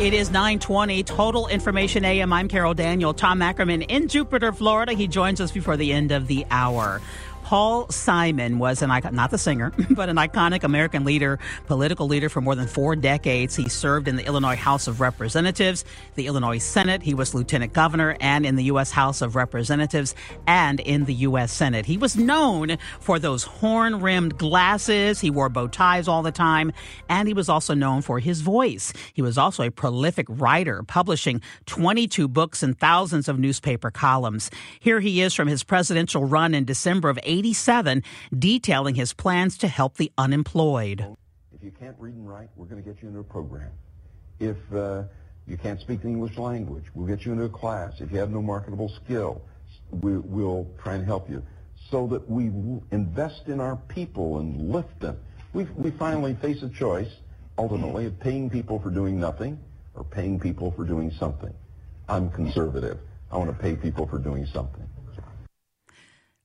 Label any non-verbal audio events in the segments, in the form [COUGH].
It is 920 Total Information AM. I'm Carol Daniel. Tom Ackerman in Jupiter, Florida. He joins us before the end of the hour. Paul Simon was an icon, not the singer, [LAUGHS] but an iconic American leader, political leader for more than four decades. He served in the Illinois House of Representatives, the Illinois Senate. He was lieutenant governor and in the U.S. House of Representatives and in the U.S. Senate. He was known for those horn rimmed glasses. He wore bow ties all the time. And he was also known for his voice. He was also a prolific writer, publishing 22 books and thousands of newspaper columns. Here he is from his presidential run in December of 87, detailing his plans to help the unemployed. If you can't read and write, we're going to get you into a program. If uh, you can't speak the English language, we'll get you into a class. If you have no marketable skill, we, will try and help you. So that we invest in our people and lift them. We, we finally face a choice, ultimately, of paying people for doing nothing or paying people for doing something. I'm conservative. I want to pay people for doing something.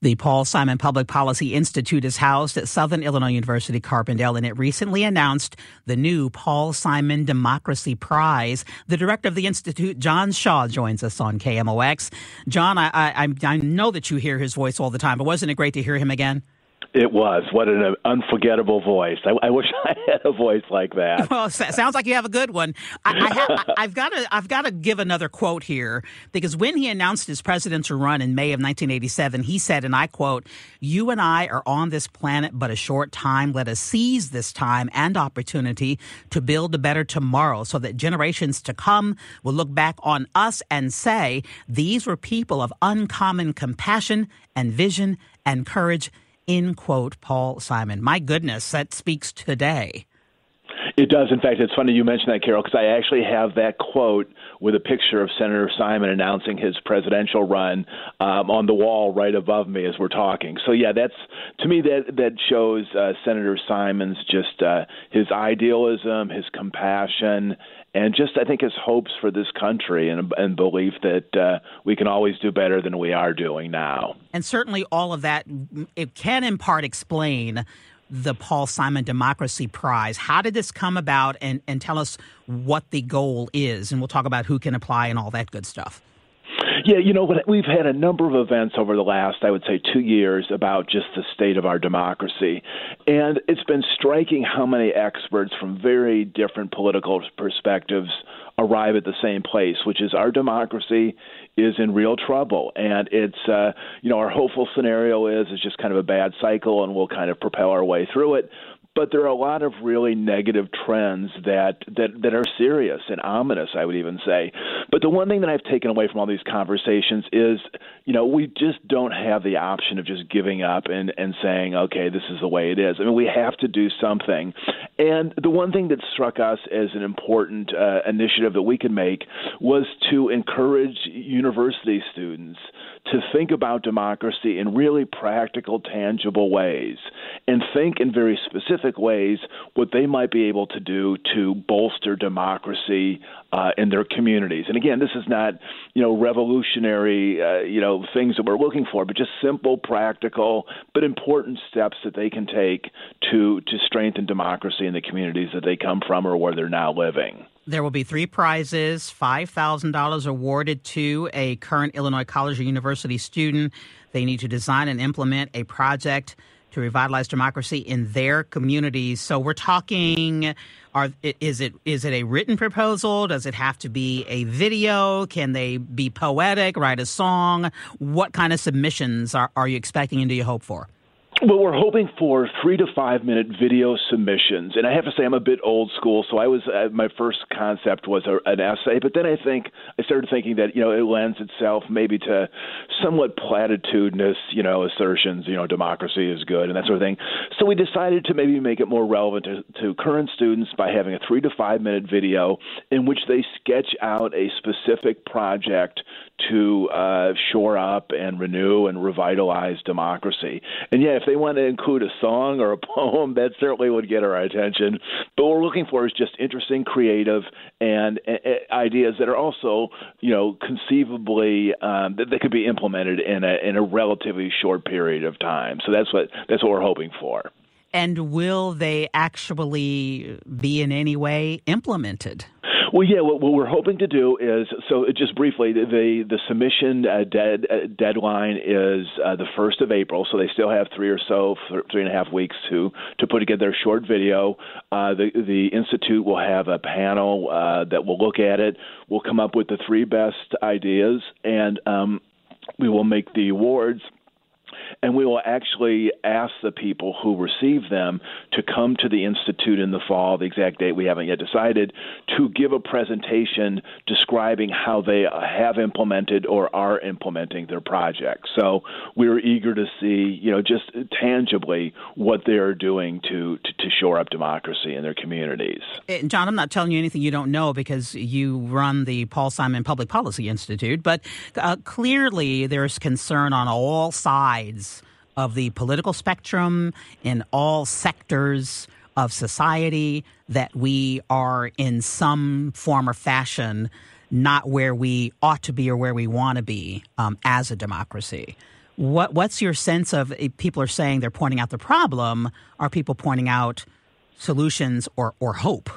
The Paul Simon Public Policy Institute is housed at Southern Illinois University Carbondale, and it recently announced the new Paul Simon Democracy Prize. The director of the institute, John Shaw, joins us on KMOX. John, I, I, I know that you hear his voice all the time, but wasn't it great to hear him again? It was. What an unforgettable voice. I, I, wish [LAUGHS] I had a voice like that. [LAUGHS] Well, sounds like you have a good one. I, have got to. I've got to give another quote here because when he announced his presidential run in May of 1987, he said, and I quote: "You and I are on this planet but a short time. Let us seize this time and opportunity to build a better tomorrow, so that generations to come will look back on us and say these were people of uncommon compassion and vision and courage." In quote Paul Simon. My goodness, that speaks today. It does. In fact, it's funny you mentioned that, Carol, because I actually have that quote with a picture of Senator Simon announcing his presidential run um, on the wall right above me as we're talking. So yeah, that's to me that that shows uh, Senator Simon's just uh, his idealism, his compassion, and just I think his hopes for this country and, and belief that uh, we can always do better than we are doing now. And certainly, all of that it can in part explain the Paul Simon Democracy Prize. How did this come about? And and tell us what the goal is, and we'll talk about who can apply and all that good stuff. Yeah, you know, we've had a number of events over the last, I would say, two years about just the state of our democracy. And it's been striking how many experts from very different political perspectives arrive at the same place, which is our democracy is in real trouble. And it's, uh, you know, our hopeful scenario is it's just kind of a bad cycle and we'll kind of propel our way through it but there are a lot of really negative trends that, that that are serious and ominous i would even say but the one thing that i've taken away from all these conversations is you know we just don't have the option of just giving up and and saying okay this is the way it is i mean we have to do something and the one thing that struck us as an important uh, initiative that we could make was to encourage university students to think about democracy in really practical, tangible ways and think in very specific ways what they might be able to do to bolster democracy uh, in their communities. And again, this is not, you know, revolutionary, uh, you know, things that we're looking for, but just simple, practical, but important steps that they can take to to strengthen democracy in the communities that they come from or where they're now living. There will be three prizes $5,000 awarded to a current Illinois college or university student. They need to design and implement a project to revitalize democracy in their communities. So we're talking are is it is it a written proposal? Does it have to be a video? Can they be poetic, write a song? What kind of submissions are, are you expecting and do you hope for? Well, we're hoping for three to five minute video submissions, and I have to say I'm a bit old school. So I was uh, my first concept was a, an essay, but then I think I started thinking that you know it lends itself maybe to somewhat platitudinous you know assertions. You know, democracy is good and that sort of thing. So we decided to maybe make it more relevant to, to current students by having a three to five minute video in which they sketch out a specific project to uh, shore up and renew and revitalize democracy. And yeah, if they want to include a song or a [LAUGHS] poem, that certainly would get our attention. But what we're looking for is just interesting, creative, and uh, ideas that are also, you know, conceivably um, that, that could be implemented in a in a relatively short period of time. So that's what that's what we're hoping for. And will they actually be in any way implemented? Well, yeah. What, what, we're hoping to do is so just briefly the the submission uh, dead, uh, deadline is uh, the first of April, so they still have three or so three and a half weeks to to put together a short video. Uh, the the institute will have a panel uh, that will look at it. We'll come up with the three best ideas, and um, we will make the awards and we will actually ask the people who receive them to come to the Institute in the fall, the exact date we haven't yet decided, to give a presentation describing how they have implemented or are implementing their project. So we're eager to see, you know, just tangibly what they're doing to, to, to shore up democracy in their communities. Eh, John, I'm not telling you anything you don't know because you run the Paul Simon Public Policy Institute, but uh, clearly there's concern on all sides of the political spectrum in all sectors of society that we are in some form or fashion not where we ought to be or where we want to be um, as a democracy. What, what's your sense of people are saying they're pointing out the problem? Are people pointing out solutions or, or hope?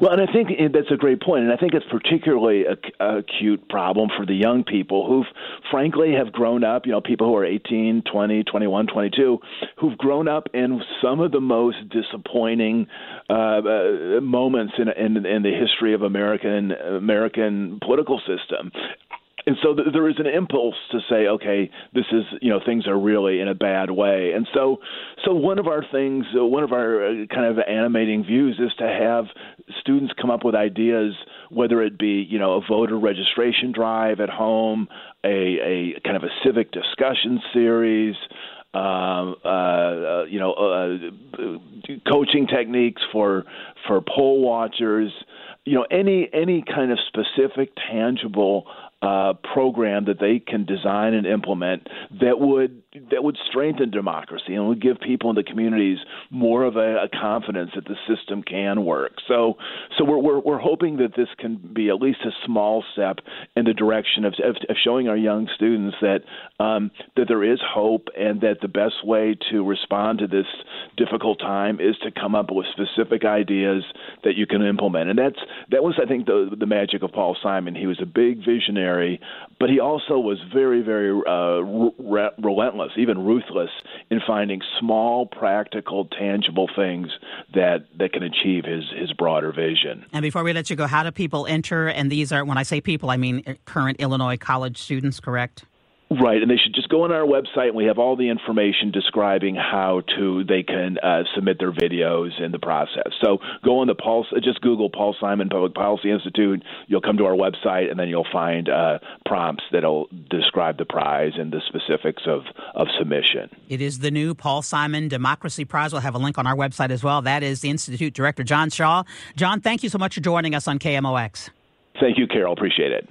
Well, and I think that's a great point, and I think it's particularly a, a acute problem for the young people who, frankly, have grown up. You know, people who are 18, 20, 21, 22, who've grown up in some of the most disappointing uh, uh, moments in, in in the history of American American political system and so th- there is an impulse to say, okay, this is you know things are really in a bad way, and so so one of our things, uh, one of our uh, kind of animating views is to have students come up with ideas, whether it be you know a voter registration drive at home, a a kind of a civic discussion series. Um, uh, uh, you know, uh, coaching techniques for for poll watchers. You know, any any kind of specific, tangible uh, program that they can design and implement that would that would strengthen democracy and would give people in the communities more of a, a confidence that the system can work. So, so we're, we're we're hoping that this can be at least a small step in the direction of, of, of showing our young students that um, that there is hope and that the best way to respond to this difficult time is to come up with specific ideas that you can implement. And that's that was I think the the magic of Paul Simon. He was a big visionary, but he also was very very uh, re- relentless, even ruthless in finding small, practical, tangible things that that can achieve his his broader vision. And before we let you go, how do people enter? And these are when I say people, I mean uh, current Illinois college students, correct? Right, and they should just go on our website, and we have all the information describing how to they can uh, submit their videos in the process. So go on the Pulse, just Google Paul Simon Public Policy Institute. You'll come to our website, and then you'll find uh, prompts that'll describe the prize and the specifics of of submission. It is the new Paul Simon Democracy Prize. We'll have a link on our website as well. That is the Institute Director John Shaw. John, thank you so much for joining us on KMOX. Thank you, Carol. Appreciate it.